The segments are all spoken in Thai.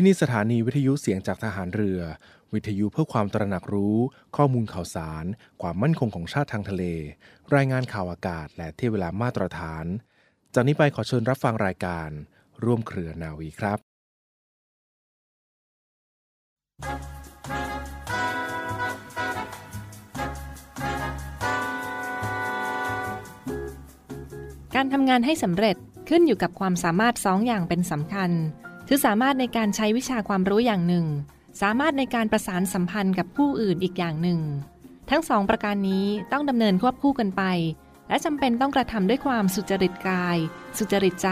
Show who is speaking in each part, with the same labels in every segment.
Speaker 1: ที่นี่สถานีวิทยุเสียงจากทหารเรือ วิทยุเพื่อความตระหนักรู้ ข้อมูลข่าวสาร ความมั่นคงของชาติทางทะเล รายงานข่าวอากาศ และเที่ยเวลามาตรฐาน จากนี้ไปขอเชิญรับฟังรายการ ร่วมเครือนาวีครับ
Speaker 2: การทำงานให้สำเร็จขึ้นอยู่กับความสามารถสองอย่างเป็นสำคัญ คือสามารถในการใช้วิชาความรู้อย่างหนึ่ง สามารถในการประสานสัมพันธ์กับผู้อื่นอีกอย่างหนึ่ง ทั้งสองประการนี้ต้องดำเนินควบคู่กันไป และจำเป็นต้องกระทำด้วยความสุจริตกาย สุจริตใจ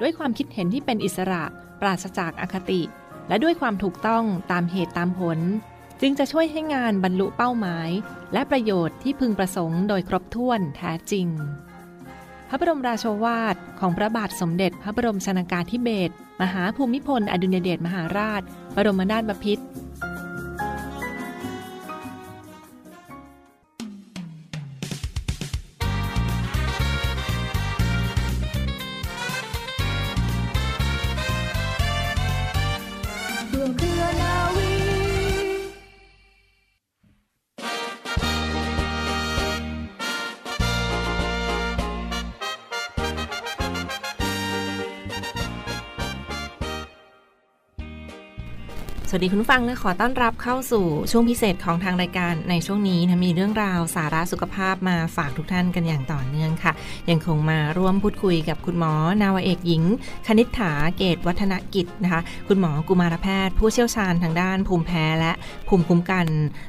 Speaker 2: ด้วยความคิดเห็นที่เป็นอิสระ ปราศจากอคติ และด้วยความถูกต้องตามเหตุตามผล จึงจะช่วยให้งานบรรลุเป้าหมาย และประโยชน์ที่พึงประสงค์โดยครบถ้วนแท้จริง ระบรมราโชวาทของพระบาทสมเด็จพระบรมชนากาธิเบศรมหาภูมิพล อดุลยเดชมหาราช บรมนาถบพิตร สวัสดีคุณฟังและขอต้อนรับเข้าสู่ช่วงพิเศษของทางรายการในช่วงนี้นะมีเรื่องราวสาระสุขภาพมาฝากทุกท่านกันอย่างต่อเนื่องค่ะ ยังคงมาร่วมพูดคุยกับคุณหมอ นาวเอกหญิง คณิษฐาเกตวัฒนกิจนะคะ คุณหมอกุมารแพทย์ ผู้เชี่ยวชาญทางด้านภูมิแพ้และภูมิคุ้มกัน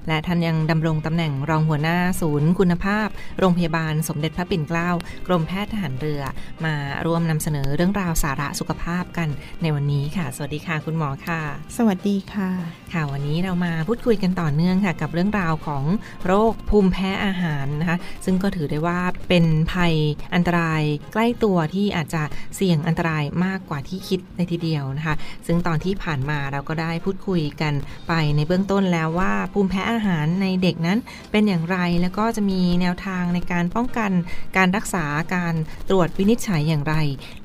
Speaker 2: และท่านยังดำรงตำแหน่งรองหัวหน้าศูนย์ คุณภาพ โรงพยาบาลสมเด็จพระปิ่นเกล้ากรมแพทย์ทหารเรือ มาร่วมนำเสนอเรื่องราวสาระสุขภาพกันในวันนี้ค่ะ สวัสดีค่ะ คุณหมอค่ะ
Speaker 3: สวัสดีค่ะ
Speaker 2: ค่ะวันนี้เรามาพูดคุยกันต่อเนื่องค่ะ กับเรื่องราวของโรคภูมิแพ้อาหารนะคะ ซึ่งก็ถือได้ว่าเป็นภัยอันตรายใกล้ตัวที่อาจจะเสี่ยงอันตรายมากกว่าที่คิดเลยทีเดียวนะคะ ซึ่งตอนที่ผ่านมาเราก็ได้พูดคุยกันไปในเบื้องต้นแล้วว่าภูมิแพ้อาหารในเด็กนั้นเป็นอย่างไรแล้วก็จะมีแนวทางในการป้องกันการรักษาการตรวจวินิจฉัยอย่างไร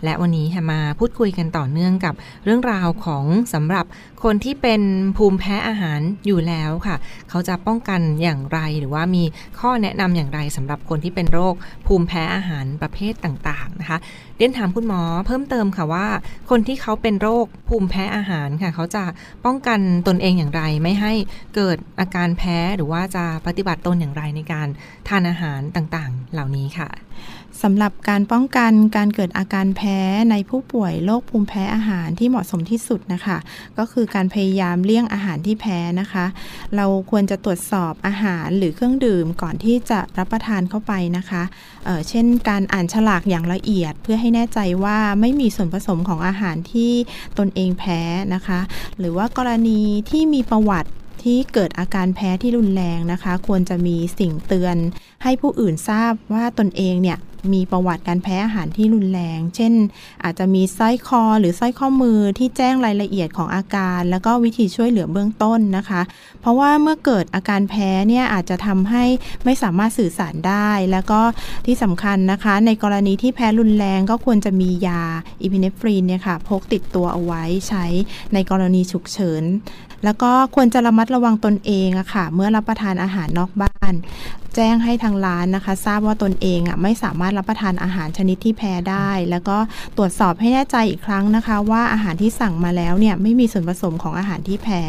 Speaker 2: และวันนี้มาพูดคุยกันต่อเนื่องกับเรื่องราวของสำหรับคนที่เป็นภูมิแพ้อาหารอยู่แล้วค่ะ เขาจะป้องกันอย่างไรหรือว่ามีข้อแนะนำอย่างไรสำหรับคนที่เป็นโรคภูมิแพ้อาหารประเภทต่างๆนะคะเรียนถามคุณหมอเพิ่มเติมค่ะว่า คนที่เขาเป็นโรคภูมิแพ้อาหารค่ะ เขาจะป้องกันตนเองอย่างไร ไม่ให้เกิดอาการแพ้หรือว่าจะปฏิบัติตนอย่างไรในการทานอาหารต่างๆ เหล่านี้ค่ะ
Speaker 3: สำหรับการป้องกันการเกิดอาการแพ้ในผู้ป่วยโรคภูมิแพ้อาหารที่เหมาะสมที่สุดนะคะ ก็คือการพยายามเลี่ยงอาหารที่แพ้นะคะ เราควรจะตรวจสอบอาหารหรือเครื่องดื่มก่อนที่จะรับประทานเข้าไปนะคะเเช่น การอ่านฉลากอย่างละเอียด เพื่อให้แน่ใจว่าไม่มีส่วนผสมของอาหารที่ตนเองแพ้นะคะ หรือว่ากรณีที่มีประวัติ ที่เกิดอาการแพ้ที่รุนแรงนะคะ ควรจะมีสิ่งเตือน ให้ผู้อื่นทราบว่าตนเองเนี่ยมีประวัติการแพ้อาหารที่รุนแรง เช่น อาจจะมีสร้อยคอหรือสร้อยข้อมือที่แจ้งรายละเอียดของอาการ แล้วก็วิธีช่วยเหลือเบื้องต้นนะคะ เพราะว่าเมื่อเกิดอาการแพ้เนี่ยอาจจะทำให้ไม่สามารถสื่อสารได้ แล้วก็ที่สำคัญนะคะ ในกรณีที่แพ้รุนแรงก็ควรจะมียาอิพิเนฟรีนเนี่ยค่ะพกติดตัวเอาไว้ใช้ในกรณีฉุกเฉิน แล้วก็ควรจะระมัดระวังตนเองอะค่ะ เมื่อรับประทานอาหารนอกบ้าน แจ้งให้ทางร้านนะคะ ทราบว่าตนเองอะไม่สามารถรับประทานอาหารชนิดที่แพ้ได้ แล้วก็ตรวจสอบให้แน่ใจอีกครั้งนะคะ ว่าอาหารที่สั่งมาแล้วเนี่ยไม่มีส่วนผสมของอาหารที่แพ้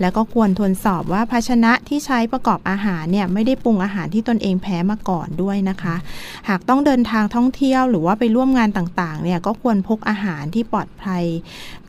Speaker 3: แล้วก็ควรทวนสอบว่าภาชนะที่ใช้ประกอบอาหารเนี่ยไม่ได้ปรุงอาหารที่ตนเองแพ้มาก่อนด้วยนะคะ หากต้องเดินทางท่องเที่ยวหรือว่าไปร่วมงานต่างๆเนี่ยก็ควรพกอาหารที่ปลอดภัย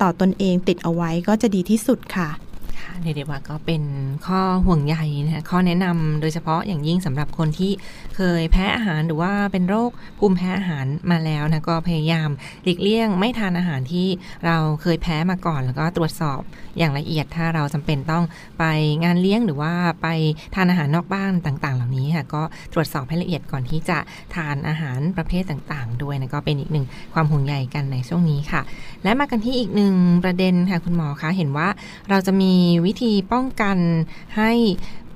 Speaker 3: ต่อตนเองติดเอาไว้ก็จะดีที่สุดค่ะ
Speaker 2: ค่ะ เรียกได้ว่าก็เป็นข้อห่วงใยนะคะข้อแนะนำโดยเฉพาะอย่างยิ่งสำหรับคนที่เคยแพ้อาหารหรือว่าเป็นโรคภูมิแพ้อาหารมาแล้วนะก็พยายามหลีกเลี่ยงไม่ทานอาหารที่เราเคยแพ้มาก่อน แล้วก็ตรวจสอบอย่างละเอียดถ้าเราจำเป็นต้องไปงานเลี้ยงหรือว่าไปทานอาหารนอกบ้านต่าง ๆ เหล่านี้ค่ะก็ตรวจสอบให้ละเอียดก่อนที่จะทานอาหารประเภทต่างๆ ด้วยนะก็เป็นอีกหนึ่งความห่วงใยกันในช่วงนี้ค่ะ และมากันที่อีกหนึ่งประเด็นค่ะคุณหมอคะเห็นว่าเราจะมีววิธีป้องกันให้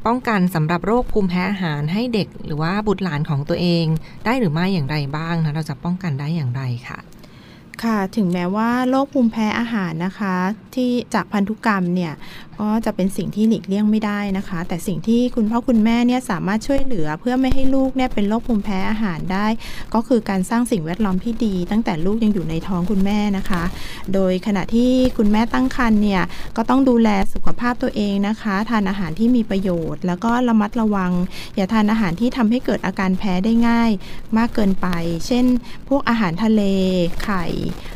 Speaker 2: ป้องกันสำหรับโรคภูมิแพ้อาหารให้เด็กหรือว่าบุตรหลานของตัวเอง ได้หรือไม่อย่างไรบ้างนะเราจะป้องกันได้อย่างไรค่ะ
Speaker 3: ค่ะ ถึงแม้ว่าโรคภูมิแพ้อาหารนะคะ ที่จากพันธุกรรมเนี่ย ก็จะเป็นสิ่งที่หลีกเลี่ยงไม่ได้นะคะ แต่สิ่งที่คุณพ่อคุณแม่เนี่ยสามารถช่วยเหลือเพื่อไม่ให้ลูกเนี่ยเป็นโรคภูมิแพ้อาหารได้ ก็คือการสร้างสิ่งแวดล้อมที่ดี ตั้งแต่ลูกยังอยู่ในท้องคุณแม่นะคะ โดยขณะที่คุณแม่ตั้งครรภ์เนี่ยก็ต้องดูแลสุขภาพตัวเองนะคะ ทานอาหารที่มีประโยชน์ แล้วก็ระมัดระวัง อย่าทานอาหารที่ทำให้เกิดอาการแพ้ได้ง่าย มากเกินไป เช่น พวกอาหารทะเล ไข่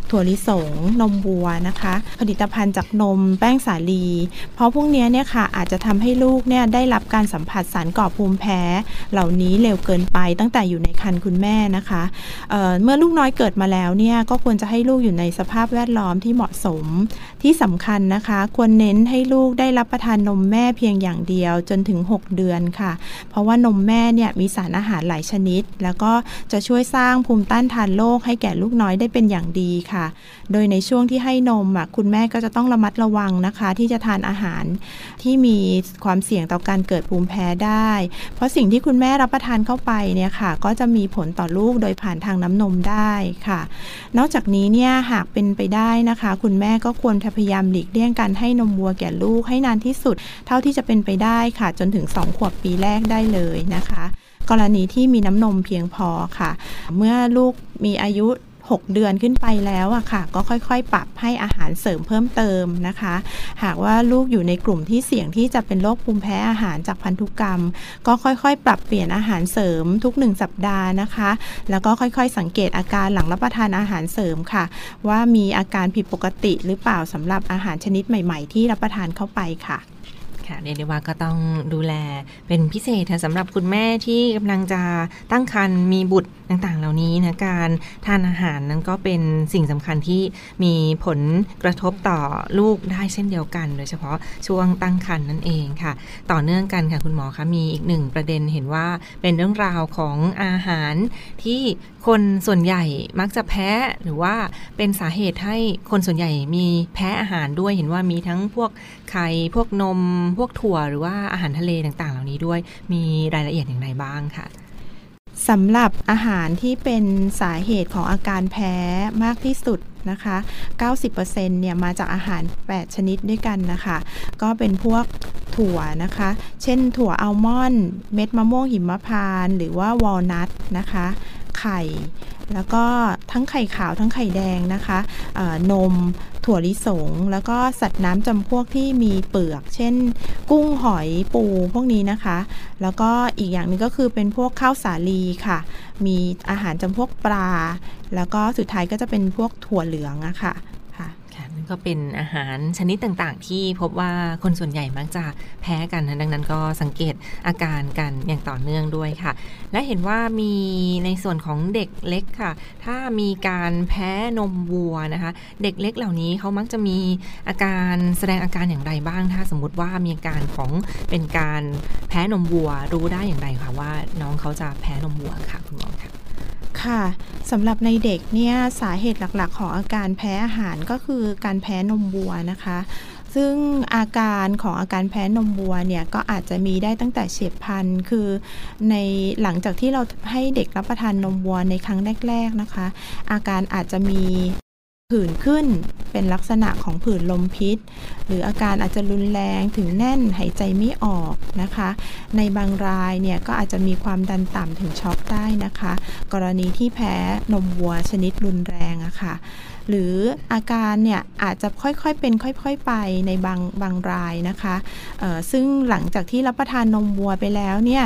Speaker 3: ถั่วลิสง นมวัวนะคะ ผลิตภัณฑ์จากนม แป้งสาลีเพราะพวกนี้เนี่ยค่ะอาจจะทำให้ลูกเนี่ยได้รับการสัมผัสสารก่อภูมิแพ้ เหล่านี้เร็วเกินไปตั้งแต่อยู่ในครรภ์คุณแม่นะคะเเมื่อลูกน้อยเกิดมาแล้วเนี่ยก็ควรจะให้ลูกอยู่ในสภาพแวดล้อมที่เหมาะสมที่สำคัญนะคะ ควรเน้นให้ลูกได้รับประทานนมแม่เพียงอย่างเดียวจนถึง 6 เดือนค่ะ เพราะว่านมแม่เนี่ยมีสารอาหารหลายชนิด แล้วก็จะช่วยสร้างภูมิต้านทานโรคให้แก่ลูกน้อยได้เป็นอย่างดีค่ะ โดยในช่วงที่ให้นมคุณแม่ก็จะต้องระมัดระวังนะคะ ที่จะทานอาหารที่มีความเสี่ยงต่อการเกิดภูมิแพ้ได้ เพราะสิ่งที่คุณแม่รับประทานเข้าไปเนี่ยค่ะ ก็จะมีผลต่อลูกโดยผ่านทางน้ำนมได้ค่ะ นอกจากนี้เนี่ยหากเป็นไปได้นะคะ คุณแม่ก็ควรพยายามหลีกเลี่ยงการให้นมวัวแก่ลูกให้นานที่สุด เท่าที่จะเป็นไปได้ค่ะ จนถึง 2 ขวบปีแรกได้เลยนะคะ กรณีที่มีน้ำนมเพียงพอค่ะ เมื่อลูกมีอายุ 6 เดือนขึ้นไปแล้วอะค่ะ ก็ค่อยๆ ปรับให้อาหารเสริมเพิ่มเติมนะคะ หากว่าลูกอยู่ในกลุ่มที่เสี่ยงที่จะเป็นโรคภูมิแพ้อาหารจากพันธุกรรม ก็ค่อยๆ ปรับเปลี่ยนอาหารเสริมทุก 1 สัปดาห์นะคะ แล้วก็ค่อยๆ สังเกตอาการหลังรับประทานอาหารเสริมค่ะ ว่ามีอาการผิดปกติหรือเปล่าสำหรับอาหารชนิดใหม่ๆ ที่รับประทานเข้าไปค่ะ
Speaker 2: ค่ะเรียกได้ว่าก็ต้องดูแลเป็นพิเศษสำหรับคุณแม่ที่กำลังจะตั้งครรภ์มีบุตรต่างๆ เหล่านี้นะการทานอาหารนั้นก็เป็นสิ่งสำคัญที่มีผลกระทบต่อลูกได้เช่นเดียวกัน โดยเฉพาะช่วงตั้งครรภ์นั่นเองค่ะ ต่อเนื่องกันค่ะคุณหมอคะมีอีกหนึ่งประเด็นเห็นว่าเป็นเรื่องราวของอาหารที่คนส่วนใหญ่มักจะแพ้หรือว่าเป็นสาเหตุให้คนส่วนใหญ่มีแพ้อาหารด้วยเห็นว่ามีทั้งพวกไข่พวกนม พวกถั่วหรือว่าอาหารทะเลต่างๆ เหล่านี้ด้วยมีรายละเอียดอย่างไรบ้างค่ะ
Speaker 3: สำหรับอาหารที่เป็นสาเหตุของอาการแพ้มากที่สุดนะคะ 90%เนี่ยมาจากอาหาร 8 ชนิดด้วยกันนะคะ ก็เป็นพวกถั่วนะคะ เช่นถั่วอัลมอนด์ เม็ดมะม่วงหิมพานต์ หรือว่าวอลนัทนะคะ ไข่ แล้วก็ทั้งไข่ขาวทั้งไข่แดงนะคะนมถั่วลิสง แล้วก็สัตว์น้ำจำพวกที่มีเปลือก เช่น กุ้งหอยปูพวกนี้นะคะ แล้วก็อีกอย่างหนึ่งก็คือเป็นพวกข้าวสาลีค่ะ มีอาหารจำพวกปลา แล้วก็สุดท้ายก็จะเป็นพวกถั่วเหลืองอะค่ะค่ะ
Speaker 2: ก็เป็นอาหารชนิดต่างๆ ที่พบว่าคนส่วนใหญ่มักจะแพ้กันนะดังนั้นก็สังเกตอาการกันอย่างต่อเนื่องด้วยค่ะ และเห็นว่ามีในส่วนของเด็กเล็กค่ะ ถ้ามีการแพ้นมวัวนะคะ เด็กเล็กเหล่านี้เขามักจะมีอาการแสดงอาการอย่างไรบ้าง ถ้าสมมติว่ามีอาการของเป็นการแพ้นมวัวรู้ได้อย่างไรคะว่าน้องเขาจะแพ้นมวัวค่ะคุณหมอค่ะ
Speaker 3: ค่ะสำหรับในเด็กเนี่ยสาเหตุหลักๆ ของอาการแพ้อาหารก็คือการแพ้นมวัวนะคะ ซึ่งอาการของอาการแพ้นมวัวเนี่ยก็อาจจะมีได้ตั้งแต่เฉียบพลันคือในหลังจากที่เราให้เด็กรับประทานนมวัวในครั้งแรก ๆนะคะ อาการอาจจะมี ผื่นขึ้นเป็นลักษณะของผื่นลมพิษ หรืออาการอาจจะรุนแรงถึงแน่นหายใจไม่ออกนะคะ ในบางรายเนี่ยก็อาจจะมีความดันต่ำถึงช็อกได้นะคะ กรณีที่แพ้นมวัวชนิดรุนแรงอะคะ่ะหรืออาการเนี่ยอาจจะค่อยๆเป็นค่อยๆไปในบางบางรายนะคะซึ่งหลังจากที่รับประทานนมวัวไปแล้วเนี่ย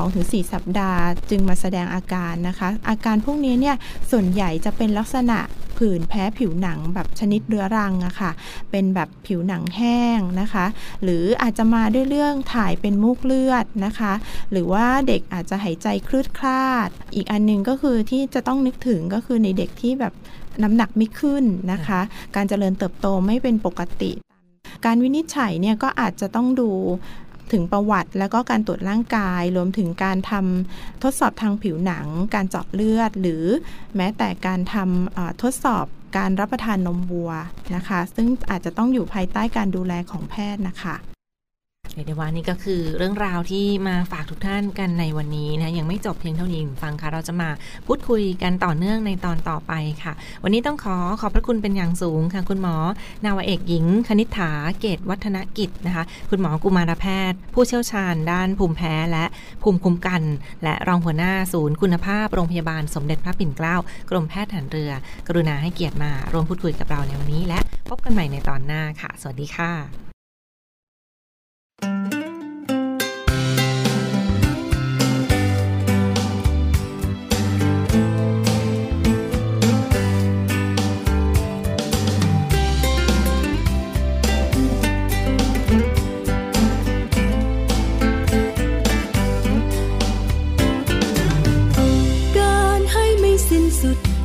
Speaker 3: 2-4 สัปดาห์ จึงมาแสดงอาการนะคะ อาการพวกนี้เนี่ยส่วนใหญ่จะเป็นลักษณะผื่นแพ้ผิวหนังแบบชนิดเรื้อรังอะค่ะ เป็นแบบผิวหนังแห้งนะคะ หรืออาจจะมาด้วยเรื่องถ่ายเป็นมูกเลือดนะคะ หรือว่าเด็กอาจจะหายใจคลืดคลาด อีกอันนึงก็คือที่จะต้องนึกถึงก็คือในเด็กที่แบบน้ำหนักไม่ขึ้นนะคะ การเจริญเติบโตไม่เป็นปกติการวินิจฉัยเนี่ยก็อาจจะต้องดู ถึงประวัติ แล้วก็การตรวจร่างกาย รวมถึงการทำทดสอบทางผิวหนัง การเจาะเลือด หรือแม้แต่การทำทดสอบการรับประทานนมวัวนะคะ ซึ่งอาจจะต้องอยู่ภายใต้การดูแลของแพทย์นะคะ
Speaker 2: เรียกได้ว่านี่ก็คือเรื่องราวที่มาฝากทุกท่านกันในวันนี้นะยังไม่จบเพียงเท่านี้ฟังค่ะ เราจะมาพูดคุยกันต่อเนื่องในตอนต่อไปค่ะ วันนี้ต้องขอขอบพระคุณเป็นอย่างสูงค่ะ คุณหมอ นาวเอกหญิง คณิษฐาเกตวัฒนกิจนะคะ คุณหมอกุมารแพทย์ ผู้เชี่ยวชาญ ด้านภูมิแพ้และภูมิคุ้มกัน และรองหัวหน้าศูนย์คุณภาพโรงพยาบาลสมเด็จพระปิ่นเกล้ากรมแพทย์ทหารเรือ กรุณาให้เกียรติมาร่วมพูดคุยกับเราในวันนี้ และพบกันใหม่ในตอนหน้าค่ะ สวัสดีค่ะ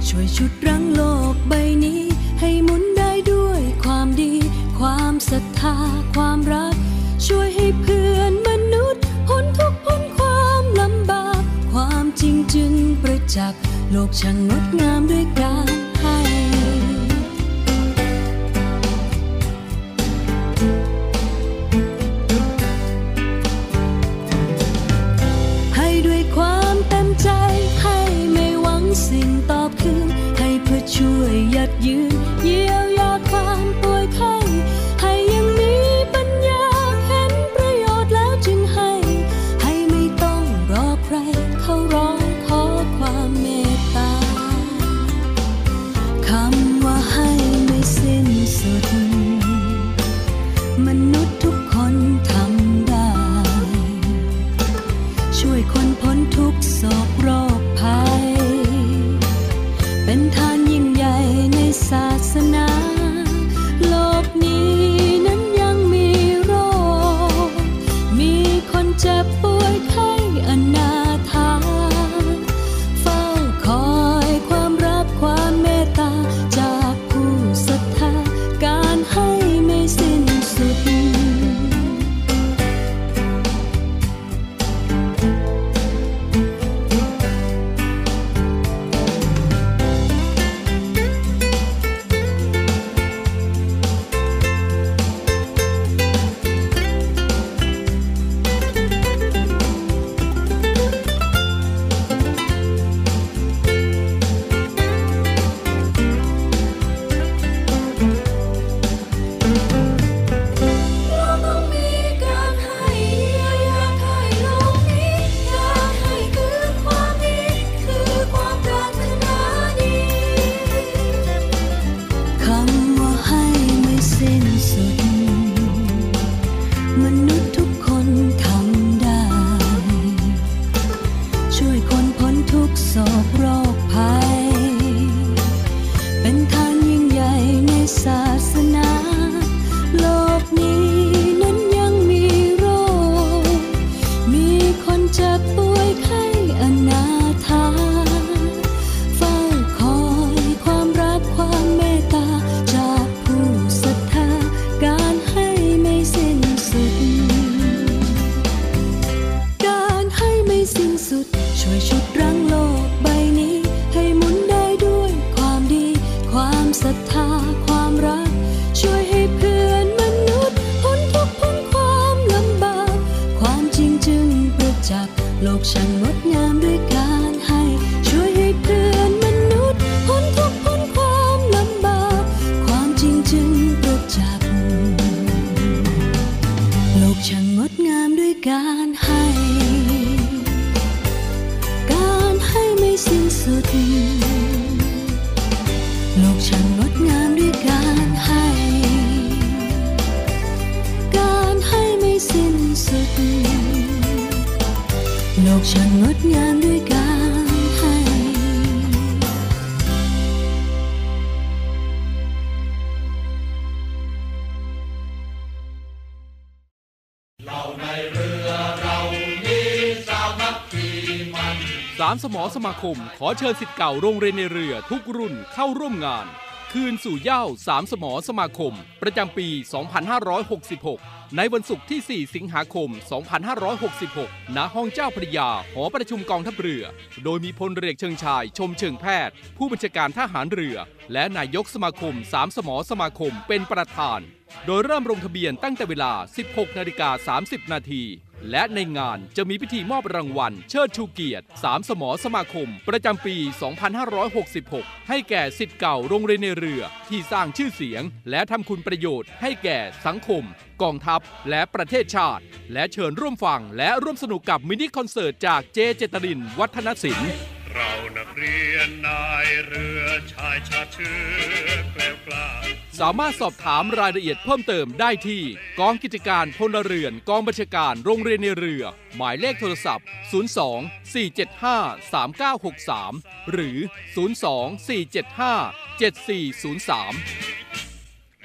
Speaker 4: ช่วยชุดรั้งโลกใบนี้ให้หมุน ประจักษ์โลกช่างงดงามด้วยกา ทุกโศกโรคภั ค สิ้นสุดโลกช่างงดงามด้ว สมสม
Speaker 5: อสมาคม ขอเชิญสิทธิ์เก่าโรงเรียนในเรือทุกรุ่นเข้าร่วมงาน คืนสู่เย้าสามสมอสมาคม ประจำปี 2566 ในวันศุกร์ที่ 4 สิงหาคม 2566 ณ ห้องเจ้าพระยา หอประชุมกองทัพเรือ โดยมีพลเรือเอกเชิงชาย ชมเชิงแพทย์ ผู้บัญชาการทหารเรือ และนายกสมาคมสามสมอสมาคมเป็นประธาน โดยเริ่มลงทะเบียนตั้งแต่เวลา 16นาฬิกา30 นาที และในงานจะมีพิธีมอบรางวัล เชิดชูเกียรติ 3 สมอสมาคม ประจำปี 2566 ให้แก่สิทธิ์เก่าโรงเรียนในเรือ ที่สร้างชื่อเสียง และทำคุณประโยชน์ให้แก่สังคม กองทัพ และประเทศชาติ และเชิญร่วมฟังและร่วมสนุกกับมินิคอนเสิร์ตจากเจเจตริน วัฒนศิลป์
Speaker 6: เรานักเรียนนายเรือชายชาเชื้อแกล้วกล้า
Speaker 5: สามารถสอบถามรายละเอียดเพิ่มเติมได้ที่กองกิจการพลเรือนกองบัญชาการโรงเรียนในเรือ หมายเลขโทรศัพท์ 02 475 3963 หรือ 02 475 7403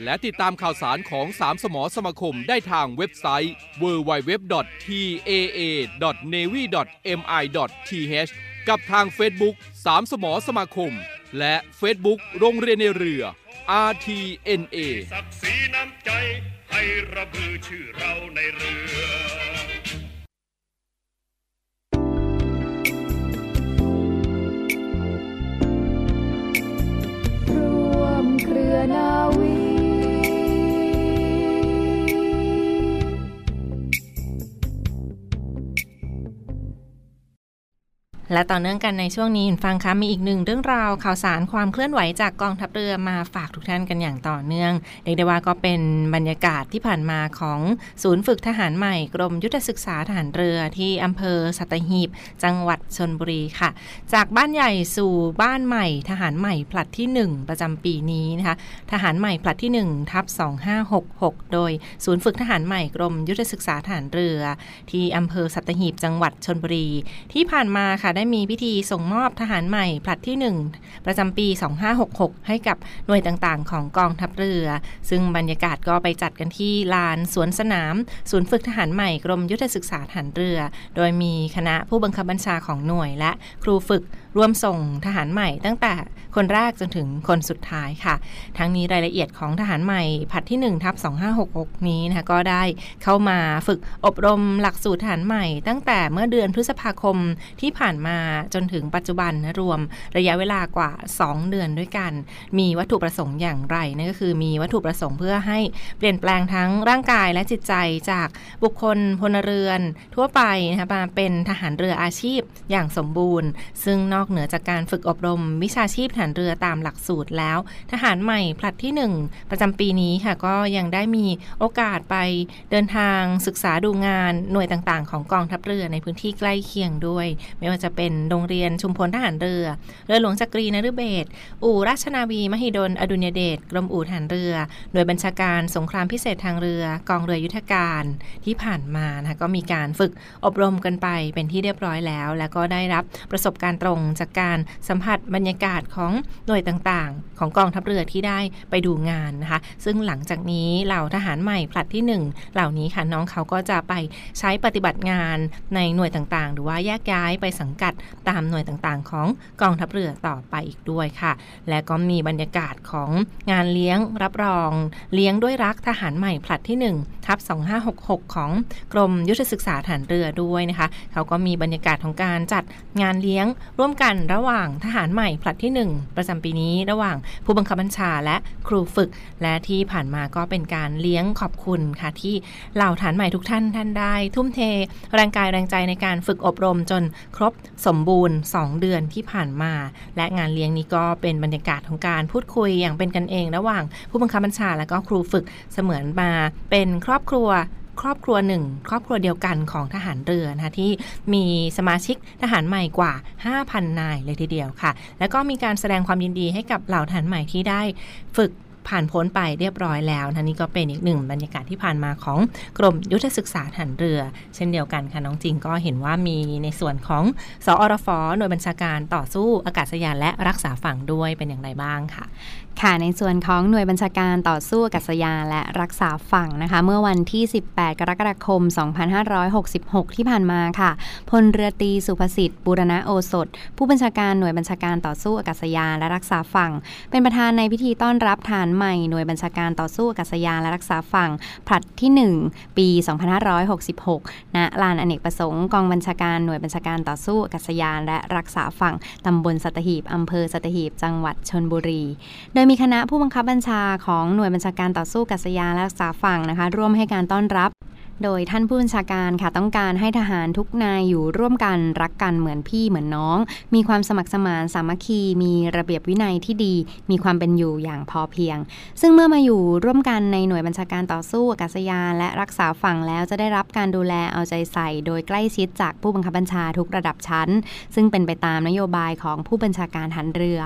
Speaker 5: และติดตามข่าวสารของสามสมอสมาคมได้ทางเว็บไซต์ www.taa.navy.mi.th กับทาง Facebook สามสมอสมาคม และ Facebook โรงเรียนในเรือ RTNA
Speaker 6: ศักดิ์ศรีน้ำใจให้ระบือชื่อเราในเรือ
Speaker 4: ร่วมเครือนาวี
Speaker 2: และต่อเนื่องกันในช่วงนี้ฟังคะมีอีกหนึ่งเรื่องราวข่าวสารความเคลื่อนไหวจากกองทัพเรือมาฝากทุกท่านกันอย่างต่อเนื่องเรียกได้ว่าก็เป็นบรรยากาศที่ผ่านมาของศูนย์ฝึกทหารใหม่กรมยุทธศึกษาทหารเรือที่อำเภอสัตหีบ จังหวัดชนบุรีค่ะ จากบ้านใหญ่สู่บ้านใหม่ ทหารใหม่ผลัดที่ 1 ประจำปีนี้นะคะทหารใหม่ผลัดที่1ทับ2566 โดยศูนย์ฝึกทหารใหม่กรมยุทธศึกษาทหารเรือ ที่อำเภอสัตหีบจังหวัดชนบุรี ที่ผ่านมาค่ะได้ได้มีพิธีส่งมอบทหารใหม่ผลัดที่ 1 ประจำปี 2566 ให้กับหน่วยต่างๆ ของกองทัพเรือ ซึ่งบรรยากาศก็ไปจัดกันที่ลานสวนสนาม ศูนย์ฝึกทหารใหม่กรมยุทธศึกษาทหารเรือ โดยมีคณะผู้บังคับบัญชาของหน่วยและครูฝึก ร่วมส่งทหารใหม่ตั้งแต่คนแรกจนถึงคนสุดท้ายค่ะ ทั้งนี้รายละเอียดของทหารใหม่ผัดที่1ทับ2566 นี้นะคะก็ได้เข้ามาฝึกอบรมหลักสูตรทหารใหม่ ตั้งแต่เมื่อเดือนพฤษภาคมที่ผ่านมาจนถึงปัจจุบันนะรวมระยะเวลากว่า 2 เดือนด้วยกัน มีวัตถุประสงค์อย่างไรนั่นก็คือมีวัตถุประสงค์เพื่อให้เปลี่ยนแปลงทั้งร่างกายและจิตใจจากบุคคลพลเรือนทั่วไปนะคะมาเป็นทหารเรืออาชีพอย่างสมบูรณ์ ซึ่งนอกอกเหนือจากการฝึกอบรมวิชาชีพทหารเรือตามหลักสูตรแล้ว ทหารใหม่ผลัดที่ 1 ประจำปีนี้ค่ะ ก็ยังได้มีโอกาสไปเดินทางศึกษาดูงานหน่วยต่างๆ ของกองทัพเรือในพื้นที่ใกล้เคียงด้วย ไม่ว่าจะเป็นโรงเรียนชุมพลทหารเรือเรือหลวงจักรีนฤเบศอู่ราชนาวีมหิดลอดุลยเดชกรมอู่ทหารเรือหน่วยบัญชาการสงครามพิเศษทางเรือกองเรือยุทธการที่ผ่านมานะคะก็มีการฝึกอบรมกันไปเป็นที่เรียบร้อยแล้ว แล้วก็ได้รับประสบการณ์ตรงจากการสัมผัสบรรยากาศของหน่วยต่างๆ ของกองทัพเรือที่ได้ไปดูงานนะคะ ซึ่งหลังจากนี้เหล่าทหารใหม่ผลัดที่ 1 เหล่านี้ค่ะน้องเขาก็จะไปใช้ปฏิบัติงานในหน่วยต่างๆ หรือว่าแยกย้ายไปสังกัดตามหน่วยต่างๆ ของกองทัพเรือต่อไปอีกด้วยค่ะ และก็มีบรรยากาศของงานเลี้ยงรับรอง เลี้ยงด้วยรักทหารใหม่ผลัดที่1ทับ2566 ของกรมยุทธศึกษาฐานเรือด้วยนะคะ เขาก็มีบรรยากาศของการจัดงานเลี้ยงร่วมกันระหว่างทหารใหม่ผลัดที่ 1 ประจำปีนี้ระหว่างผู้บังคับบัญชาและครูฝึก และที่ผ่านมาก็เป็นการเลี้ยงขอบคุณค่ะที่เหล่าฐานใหม่ทุกท่านท่านได้ ทุ่มเทแรงกายแรงใจในการฝึกอบรมจนครบสมบูรณ์ 2 เดือนที่ผ่านมา และงานเลี้ยงนี้ก็เป็นบรรยากาศของการพูดคุยอย่างเป็นกันเอง ระหว่างผู้บังคับบัญชาและก็ครูฝึกเสมือนมาเป็นครอบครัว ครอบครัวหนึ่ง ครอบครัวเดียวกันของทหารเรือนะคะที่มีสมาชิกทหารใหม่กว่า 5,000 นายเลยทีเดียวค่ะ แล้วก็มีการแสดงความยินดีให้กับเหล่าทหารใหม่ที่ได้ฝึกผ่านพ้นไปเรียบร้อยแล้วนะนี่ก็เป็นอีกหนึ่งบรรยากาศที่ผ่านมาของกรมยุทธศึกษาทหารเรือ เช่นเดียวกันค่ะน้องจริงก็เห็นว่ามีในส่วนของสอรฟหน่วยบัญชาการต่อสู้อากาศยานและรักษาฝั่งด้วยเป็นอย่างไรบ้างค่ะ
Speaker 7: ค่ะในส่วนของหน่วยบัญชาการต่อสู้อากาศยานและรักษาฝั่งนะคะ เมื่อวันที่ 18 กรกฎาคม 2566 ที่ผ่านมาค่ะพลเรือตรีสุภสิทธิ์บูรณะโอสถ ผู้บัญชาการหน่วยบัญชาการต่อสู้อากาศยานและรักษาฝั่ง เป็นประธานในพิธีต้อนรับฐานใหม่หน่วยบัญชาการต่อสู้อากาศยานและรักษาฝั่งผลัดที่ 1 ปี 2566 ณลานอเนกประสงค์กองบัญชาการหน่วยบัญชาการต่อสู้อากาศยานและรักษาฝั่งตำบลสัตหีบอำเภอสัตหีบจังหวัดชนบุรีโดยยมีคณะผู้บังคับบัญชาของหน่วยบัญชาการต่อสู้กัษยานและรักษาฝั่งนะคะ ร่วมให้การต้อนรับ โดยท่านผู้บัญชาการค่ะต้องการให้ทหารทุกนายอยู่ร่วมกันรักกันเหมือนพี่เหมือนน้อง มีความสมัครสมานสามัคคี มีระเบียบวินัยที่ดี มีความเป็นอยู่อย่างพอเพียง ซึ่งเมื่อมาอยู่ร่วมกันในหน่วยบัญชาการต่อสู้อากาศยานและรักษาฝั่งแล้วจะได้รับการดูแลเอาใจใส่ โดยใกล้ชิดจากผู้บังคับบัญชาทุกระดับชั้น ซึ่งเป็นไปตามนโยบายของผู้บัญชาการหันเรือ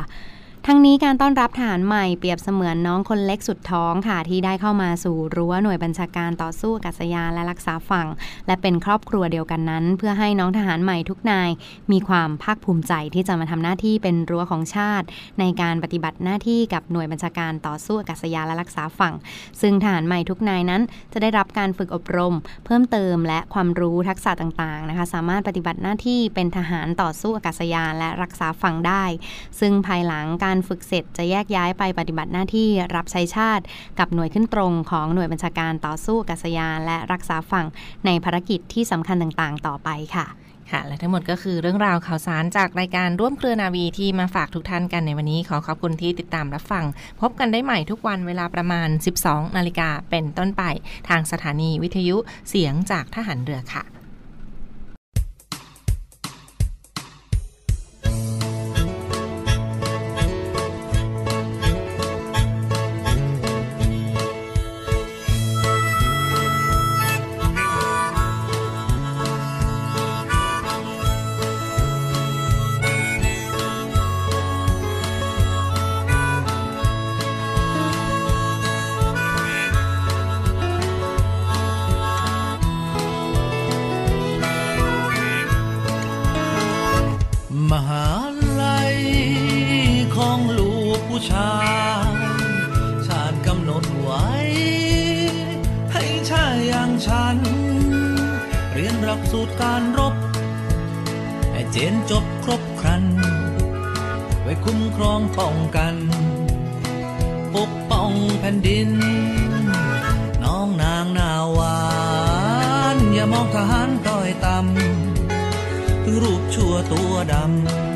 Speaker 7: ทั้งนี้การต้อนรับทหารใหม่เปรียบเสมือนน้องคนเล็กสุดท้องค่ะ ที่ได้เข้ามาสู่รั้วหน่วยบัญชาการต่อสู้อากาศยานและรักษาฝั่ง และเป็นครอบครัวเดียวกันนั้น เพื่อให้น้องทหารใหม่ทุกนาย มีความภาคภูมิใจที่จะมาทำหน้าที่เป็นรั้วของชาติ ในการปฏิบัติหน้าที่กับหน่วยบัญชาการต่อสู้อากาศยานและรักษาฝั่ง ซึ่งทหารใหม่ทุกนายนั้น จะได้รับการฝึกอบรม เพิ่มเติมและความรู้ทักษะต่างๆนะคะ สามารถปฏิบัติหน้าที่เป็นทหารต่อสู้อากาศยานและรักษาฝั่งได้ ซึ่งภายหลังการฝึกเสร็จจะแยกย้ายไปปฏิบัติหน้าที่รับใช้ชาติ กับหน่วยขึ้นตรงของหน่วยบัญชาการต่อสู้กาศยาน และรักษาฝั่งในภารกิจที่สำคัญต่างๆ ต่อไปค่ะ
Speaker 2: ค่ะ และทั้งหมดก็คือเรื่องราวข่าวสารจากรายการร่วมเครือนาวีที่มาฝากทุกท่านกันในวันนี้ ขอขอบคุณที่ติดตามรับฟัง พบกันได้ใหม่ทุกวันเวลาประมาณ 12 นาฬิกาเป็นต้นไป ทางสถานีวิทยุเสียงจากทหารเรือค่ะ
Speaker 8: ผู้ชายชาติกำหนดไว้ ให้ชายอย่างฉัน เรียนหลักสูตรการรบให้เจนจบครบครัน ไว้คุ้มครองป้องกัน ปกป้องแผ่นดิน น้องนางนาวาน อย่ามองทหารต้อยต่ำถึงรูปชั่วตัวดำ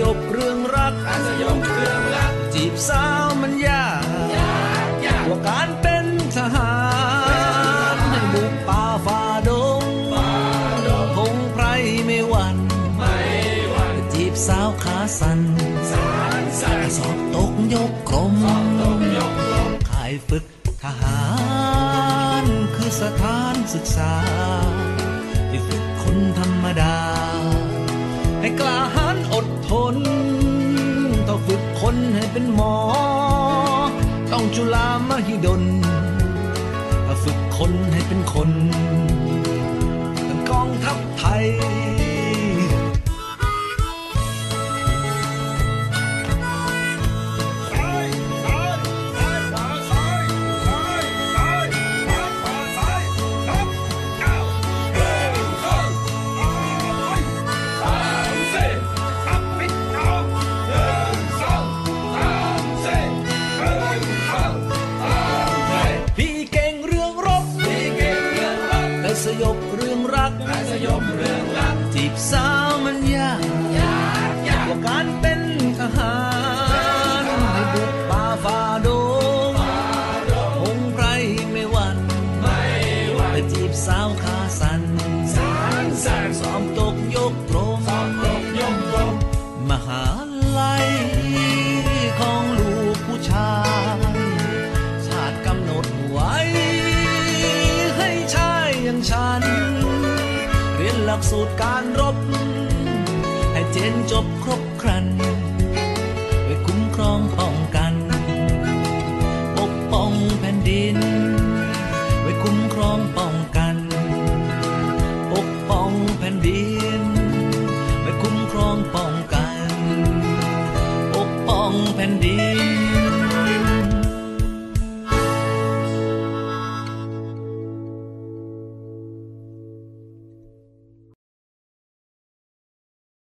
Speaker 8: ยบเรื่องรักให้สยบเรื่องรัก จีบสาวมันยากยากยากกว่าการเป็นทหารให้บุกป่าฝ่าดงพงไพรไม่หวันไม่หวันจีบสาวขาสันสานสันสอบตกยกกรมสอบตกยกกรมขายฝึกทหารคือสถานศึกษาที่ฝึกคนธรรมดา ให้กล้าหาญ อดทน ต้องฝึกคนให้เป็นหมอ ต้องจุฬามหิดลถ้าฝึกคนให้เป็นคนเป็นกองทัพไทย